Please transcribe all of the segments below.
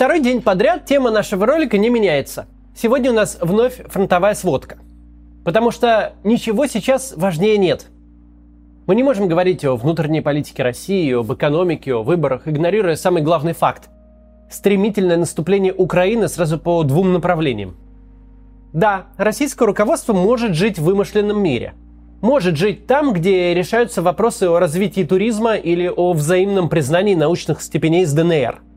Второй день подряд тема нашего ролика не меняется. Сегодня у нас вновь фронтовая сводка. Потому что ничего сейчас важнее нет. Мы не можем говорить о внутренней политике России, об экономике, о выборах, игнорируя самый главный факт. Стремительное наступление Украины сразу по двум направлениям. Да, российское руководство может жить в вымышленном мире. Может жить там, где решаются вопросы о развитии туризма или о взаимном признании научных степеней с ДНР –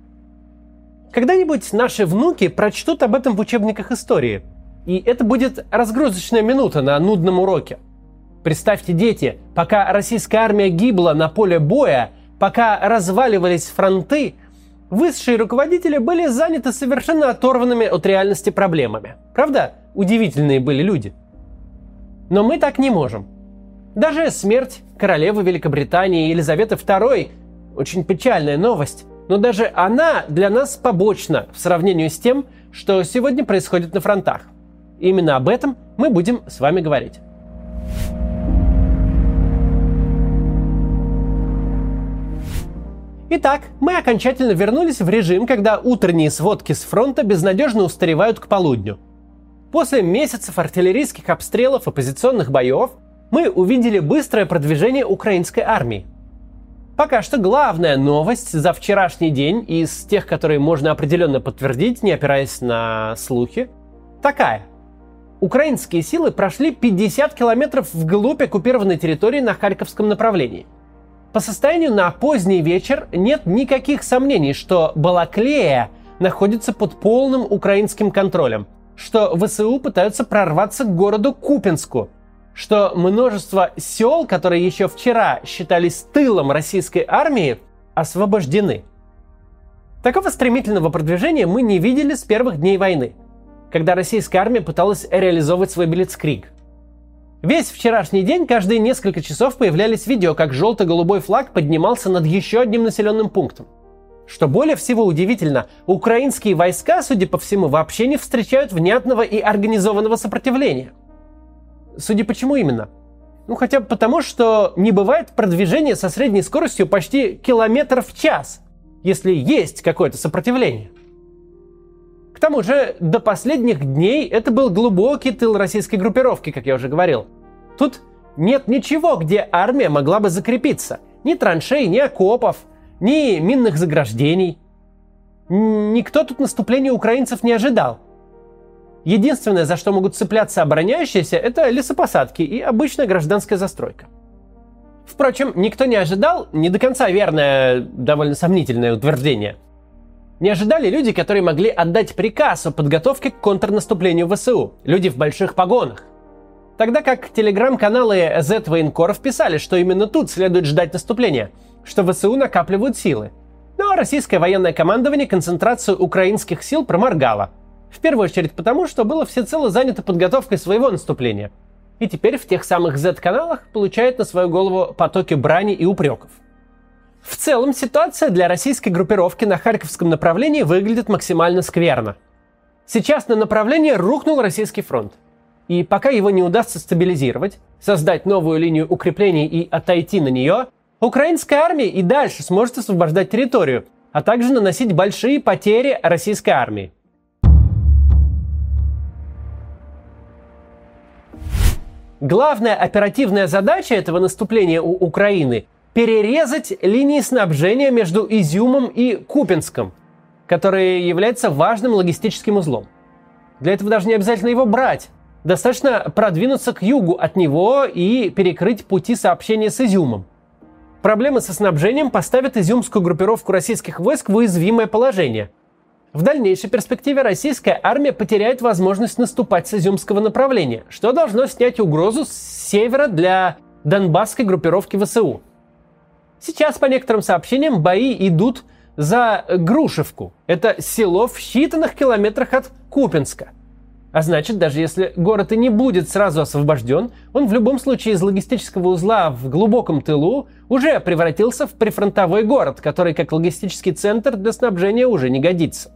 когда-нибудь наши внуки прочтут об этом в учебниках истории. И это будет разгрузочная минута на нудном уроке. Представьте, дети, пока российская армия гибла на поле боя, пока разваливались фронты, высшие руководители были заняты совершенно оторванными от реальности проблемами. Правда? Удивительные были люди. Но мы так не можем. Даже смерть королевы Великобритании Елизаветы II – очень печальная новость но даже она для нас побочна в сравнении с тем, что сегодня происходит на фронтах. Именно об этом мы будем с вами говорить. Итак, мы окончательно вернулись в режим, когда утренние сводки с фронта безнадежно устаревают к полудню. После месяцев артиллерийских обстрелов и позиционных боев мы увидели быстрое продвижение украинской армии. Пока что главная новость за вчерашний день из тех, которые можно определенно подтвердить, не опираясь на слухи, такая. Украинские силы прошли 50 километров вглубь оккупированной территории на Харьковском направлении. По состоянию на поздний вечер нет никаких сомнений, что Балаклея находится под полным украинским контролем, что ВСУ пытаются прорваться к городу Купинску – что множество сел, которые еще вчера считались тылом российской армии, освобождены. Такого стремительного продвижения мы не видели с первых дней войны, когда российская армия пыталась реализовывать свой Блицкриг. Весь вчерашний день каждые несколько часов появлялись видео, как желто-голубой флаг поднимался над еще одним населенным пунктом. Что более всего удивительно, украинские войска, судя по всему, вообще не встречают внятного и организованного сопротивления – Судя по чему именно? Ну, хотя бы потому, что не бывает продвижения со средней скоростью почти километр в час, если есть какое-то сопротивление. К тому же, до последних дней это был глубокий тыл российской группировки, как я уже говорил. Тут нет ничего, где армия могла бы закрепиться. Ни траншей, ни окопов, ни минных заграждений. Никто тут наступления украинцев не ожидал. Единственное, за что могут цепляться обороняющиеся, это лесопосадки и обычная гражданская застройка. Впрочем, никто не ожидал, не до конца верное, довольно сомнительное утверждение. Не ожидали люди, которые могли отдать приказ о подготовке к контрнаступлению ВСУ, люди в больших погонах. Тогда как телеграм-каналы Z военкоров писали, что именно тут следует ждать наступления, что ВСУ накапливают силы. Но российское военное командование концентрацию украинских сил проморгало – в первую очередь потому, что было всецело занято подготовкой своего наступления. И теперь в тех самых Z-каналах получает на свою голову потоки брани и упреков. В целом ситуация для российской группировки на Харьковском направлении выглядит максимально скверно. Сейчас на направлении рухнул российский фронт. И пока его не удастся стабилизировать, создать новую линию укреплений и отойти на нее, украинская армия и дальше сможет освобождать территорию, а также наносить большие потери российской армии. Главная оперативная задача этого наступления у Украины – перерезать линии снабжения между Изюмом и Купинском, которые являются важным логистическим узлом. Для этого даже не обязательно его брать. Достаточно продвинуться к югу от него и перекрыть пути сообщения с Изюмом. Проблемы со снабжением поставят изюмскую группировку российских войск в уязвимое положение – в дальнейшей перспективе российская армия потеряет возможность наступать с изюмского направления, что должно снять угрозу с севера для донбасской группировки ВСУ. Сейчас, по некоторым сообщениям, бои идут за Грушевку. Это село в считанных километрах от Купинска. А значит, даже если город и не будет сразу освобожден, он в любом случае из логистического узла в глубоком тылу уже превратился в прифронтовой город, который как логистический центр для снабжения уже не годится.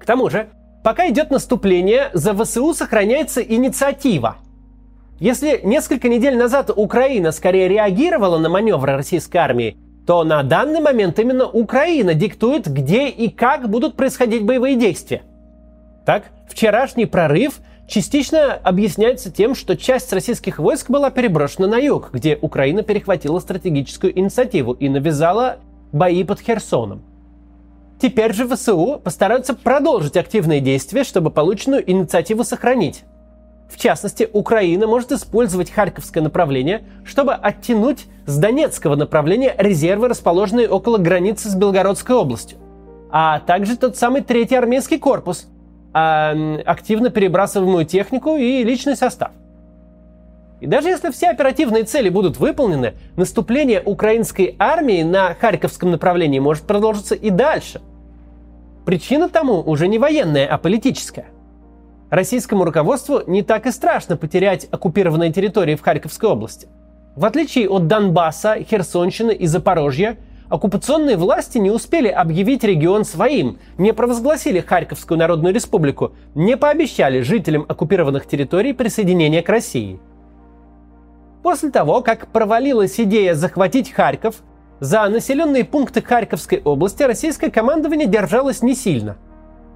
К тому же, пока идет наступление, за ВСУ сохраняется инициатива. Если несколько недель назад Украина скорее реагировала на маневры российской армии, то на данный момент именно Украина диктует, где и как будут происходить боевые действия. Так, вчерашний прорыв частично объясняется тем, что часть российских войск была переброшена на юг, где Украина перехватила стратегическую инициативу и навязала бои под Херсоном. Теперь же ВСУ постараются продолжить активные действия, чтобы полученную инициативу сохранить. В частности, Украина может использовать Харьковское направление, чтобы оттянуть с Донецкого направления резервы, расположенные около границы с Белгородской областью. А также тот самый третий армейский корпус, а, активно перебрасываемую технику и личный состав. И даже если все оперативные цели будут выполнены, наступление украинской армии на Харьковском направлении может продолжиться и дальше. Причина тому уже не военная, а политическая – Российскому руководству не так и страшно потерять оккупированные территории в Харьковской области. В отличие от Донбасса, Херсонщины и Запорожья, оккупационные власти не успели объявить регион своим, не провозгласили Харьковскую Народную Республику, не пообещали жителям оккупированных территорий присоединения к России. После того, как провалилась идея захватить Харьков, за населенные пункты Харьковской области российское командование держалось не сильно.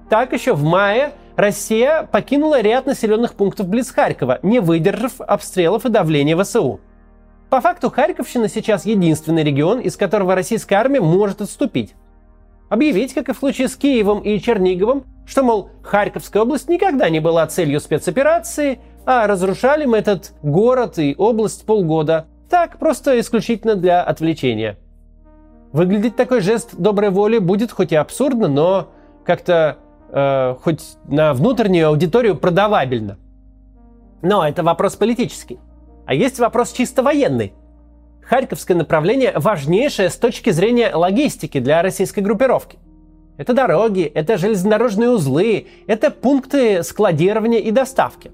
Так еще в мае Россия покинула ряд населенных пунктов близ Харькова, не выдержав обстрелов и давления ВСУ. По факту Харьковщина сейчас единственный регион, из которого российская армия может отступить. Объявить, как и в случае с Киевом и Черниговым, что, мол, Харьковская область никогда не была целью спецоперации, а разрушали мы этот город и область полгода. Так, просто исключительно для отвлечения. Выглядеть такой жест доброй воли будет хоть и абсурдно, но как-то э, хоть на внутреннюю аудиторию продавабельно. Но это вопрос политический. А есть вопрос чисто военный. Харьковское направление важнейшее с точки зрения логистики для российской группировки. Это дороги, это железнодорожные узлы, это пункты складирования и доставки.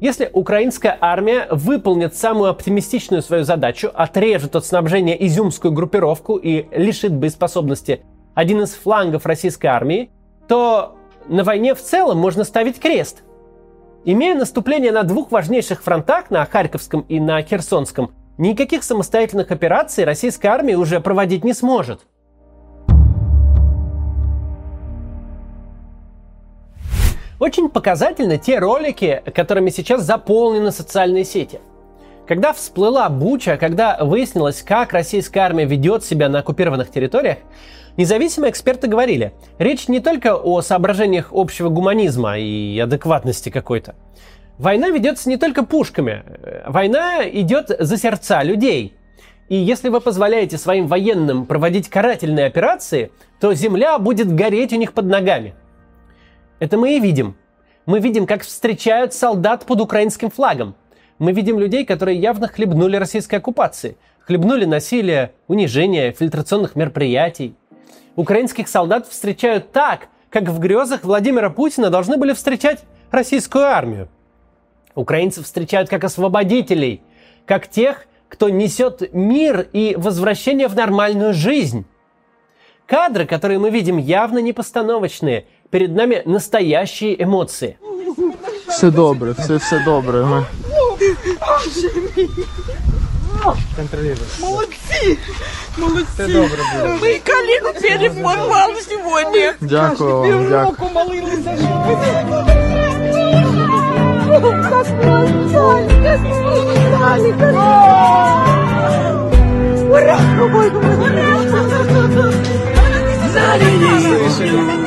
Если украинская армия выполнит самую оптимистичную свою задачу, отрежет от снабжения изюмскую группировку и лишит боеспособности один из флангов российской армии, то на войне в целом можно ставить крест. Имея наступление на двух важнейших фронтах, на Харьковском и на Херсонском, никаких самостоятельных операций российская армия уже проводить не сможет. Очень показательны те ролики, которыми сейчас заполнены социальные сети. Когда всплыла Буча, когда выяснилось, как российская армия ведет себя на оккупированных территориях, Независимые эксперты говорили, речь не только о соображениях общего гуманизма и адекватности какой-то. Война ведется не только пушками. Война идет за сердца людей. И если вы позволяете своим военным проводить карательные операции, то земля будет гореть у них под ногами. Это мы и видим. Мы видим, как встречают солдат под украинским флагом. Мы видим людей, которые явно хлебнули российской оккупации. Хлебнули насилие, унижение, фильтрационных мероприятий – Украинских солдат встречают так, как в грезах Владимира Путина должны были встречать российскую армию. Украинцев встречают как освободителей, как тех, кто несет мир и возвращение в нормальную жизнь. Кадры, которые мы видим, явно не постановочные. Перед нами настоящие эмоции. Все добре, все, все добре. Ми... Контролируй. Молодцы! Молодцы! Ты добре буде. Ми коліну переформували сьогодні. Дякую вам, дякую. Руку молилися, що ви Как молодцы! Как молодцы! Ура! Ура! Ура!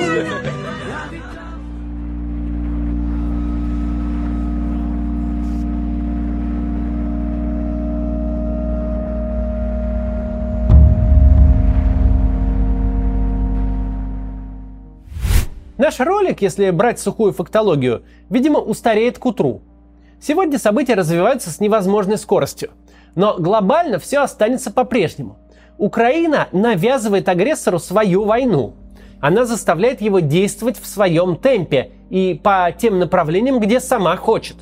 Наш ролик, если брать сухую фактологию, видимо, устареет к утру. Сегодня события развиваются с невозможной скоростью. Но глобально все останется по-прежнему. Украина навязывает агрессору свою войну. Она заставляет его действовать в своем темпе и по тем направлениям, где сама хочет.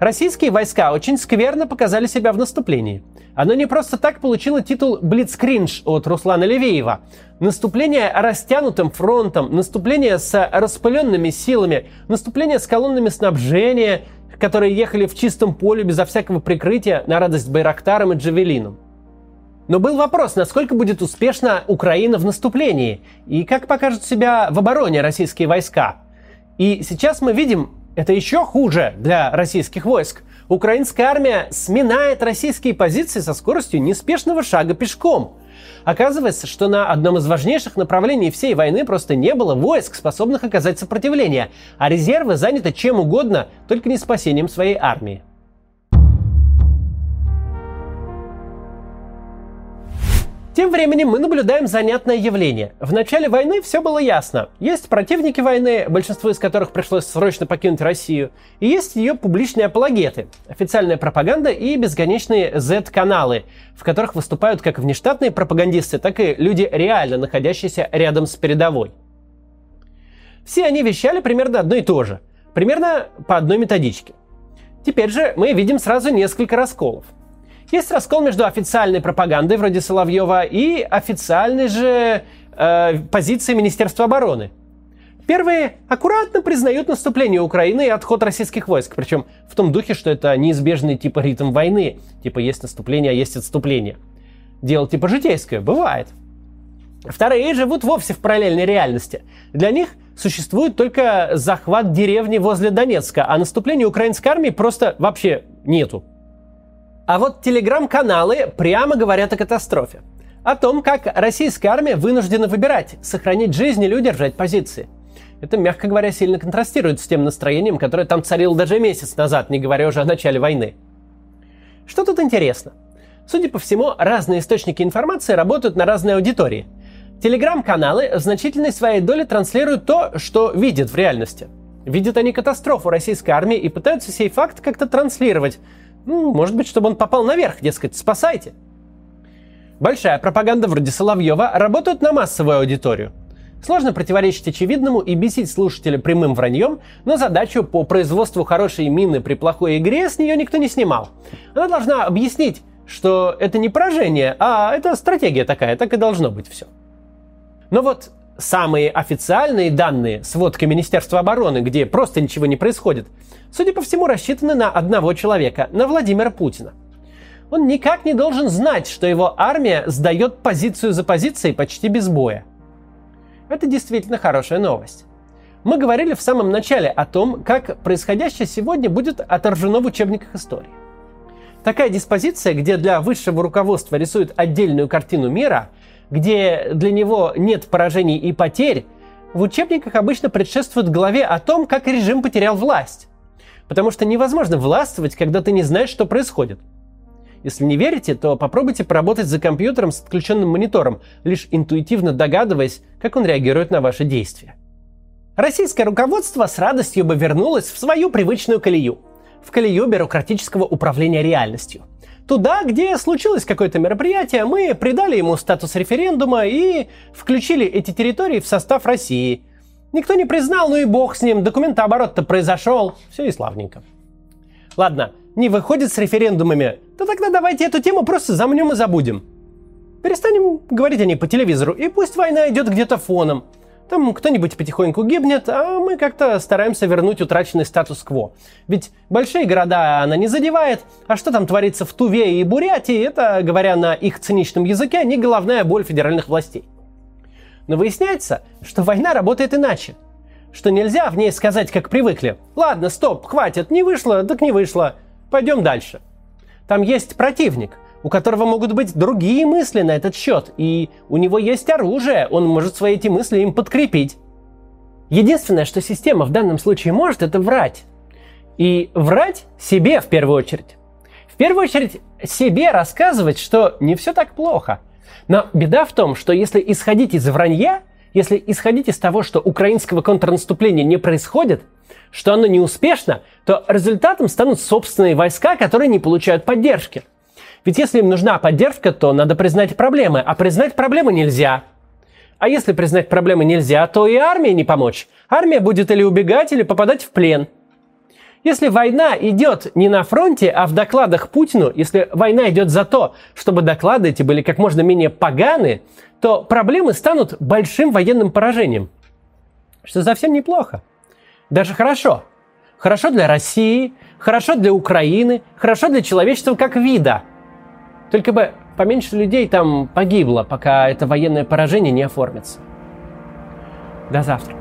Российские войска очень скверно показали себя в наступлении. Оно не просто так получило титул «Блицкринж» от Руслана Левеева. Наступление растянутым фронтом, наступление с распыленными силами, наступление с колоннами снабжения, которые ехали в чистом поле безо всякого прикрытия на радость Байрактарам и Джавелинам. Но был вопрос, насколько будет успешна Украина в наступлении и как покажут себя в обороне российские войска. И сейчас мы видим, это еще хуже для российских войск. Украинская армия сминает российские позиции со скоростью неспешного шага пешком. Оказывается, что на одном из важнейших направлений всей войны просто не было войск, способных оказать сопротивление, а резервы заняты чем угодно, только не спасением своей армии. Тем временем мы наблюдаем занятное явление. В начале войны все было ясно. Есть противники войны, большинство из которых пришлось срочно покинуть Россию, и есть ее публичные апологеты, официальная пропаганда и бесконечные Z-каналы, в которых выступают как внештатные пропагандисты, так и люди, реально находящиеся рядом с передовой. Все они вещали примерно одно и то же, примерно по одной методичке. Теперь же мы видим сразу несколько расколов – есть раскол между официальной пропагандой вроде Соловьева и официальной же э, позицией Министерства обороны. Первые аккуратно признают наступление Украины и отход российских войск, причем в том духе, что это неизбежный типа ритм войны, типа есть наступление, а есть отступление. Дело типа житейское, бывает. Вторые живут вовсе в параллельной реальности. Для них существует только захват деревни возле Донецка, а наступления украинской армии просто вообще нету. А вот телеграм-каналы прямо говорят о катастрофе. О том, как российская армия вынуждена выбирать, сохранить жизнь или удержать позиции. Это, мягко говоря, сильно контрастирует с тем настроением, которое там царило даже месяц назад, не говоря уже о начале войны. Что тут интересно? Судя по всему, разные источники информации работают на разные аудитории. Телеграм-каналы в значительной своей доле транслируют то, что видят в реальности. Видят они катастрофу российской армии и пытаются сей факт как-то транслировать, ну, может быть, чтобы он попал наверх, дескать, спасайте. Большая пропаганда вроде Соловьева работает на массовую аудиторию. Сложно противоречить очевидному и бесить слушателя прямым враньем, но задачу по производству хорошей мины при плохой игре с нее никто не снимал. Она должна объяснить, что это не поражение, а это стратегия такая, так и должно быть все. Но вот самые официальные данные, сводка Министерства обороны, где просто ничего не происходит, судя по всему, рассчитаны на одного человека, на Владимира Путина. Он никак не должен знать, что его армия сдает позицию за позицией почти без боя. Это действительно хорошая новость. Мы говорили в самом начале о том, как происходящее сегодня будет отражено в учебниках истории. Такая диспозиция, где для высшего руководства рисуют отдельную картину мира, где для него нет поражений и потерь, в учебниках обычно предшествует главе о том, как режим потерял власть. Потому что невозможно властвовать, когда ты не знаешь, что происходит. Если не верите, то попробуйте поработать за компьютером с отключенным монитором, лишь интуитивно догадываясь, как он реагирует на ваши действия. Российское руководство с радостью бы вернулось в свою привычную колею. В колею бюрократического управления реальностью – туда, где случилось какое-то мероприятие, мы придали ему статус референдума и включили эти территории в состав России. Никто не признал, ну и бог с ним, документооборот-то произошел, все и славненько. Ладно, не выходит с референдумами, то тогда давайте эту тему просто замнем и забудем. Перестанем говорить о ней по телевизору, и пусть война идет где-то фоном – там кто-нибудь потихоньку гибнет, а мы как-то стараемся вернуть утраченный статус-кво. Ведь большие города она не задевает, а что там творится в Туве и Бурятии, это, говоря на их циничном языке, не головная боль федеральных властей. Но выясняется, что война работает иначе. Что нельзя в ней сказать, как привыкли. Ладно, стоп, хватит, не вышло, так не вышло. Пойдем дальше. Там есть противник – у которого могут быть другие мысли на этот счет, и у него есть оружие, он может свои эти мысли им подкрепить. Единственное, что система в данном случае может, это врать. И врать себе в первую очередь. В первую очередь себе рассказывать, что не все так плохо. Но беда в том, что если исходить из вранья, если исходить из того, что украинского контрнаступления не происходит, что оно не успешно, то результатом станут собственные войска, которые не получают поддержки. Ведь если им нужна поддержка, то надо признать проблемы, а признать проблемы нельзя. А если признать проблемы нельзя, то и армии не помочь. Армия будет или убегать, или попадать в плен. Если война идет не на фронте, а в докладах Путину, если война идет за то, чтобы доклады эти были как можно менее поганы, то проблемы станут большим военным поражением. Что совсем неплохо. Даже хорошо. Хорошо для России, хорошо для Украины, хорошо для человечества как вида – только бы поменьше людей там погибло, пока это военное поражение не оформится. До завтра.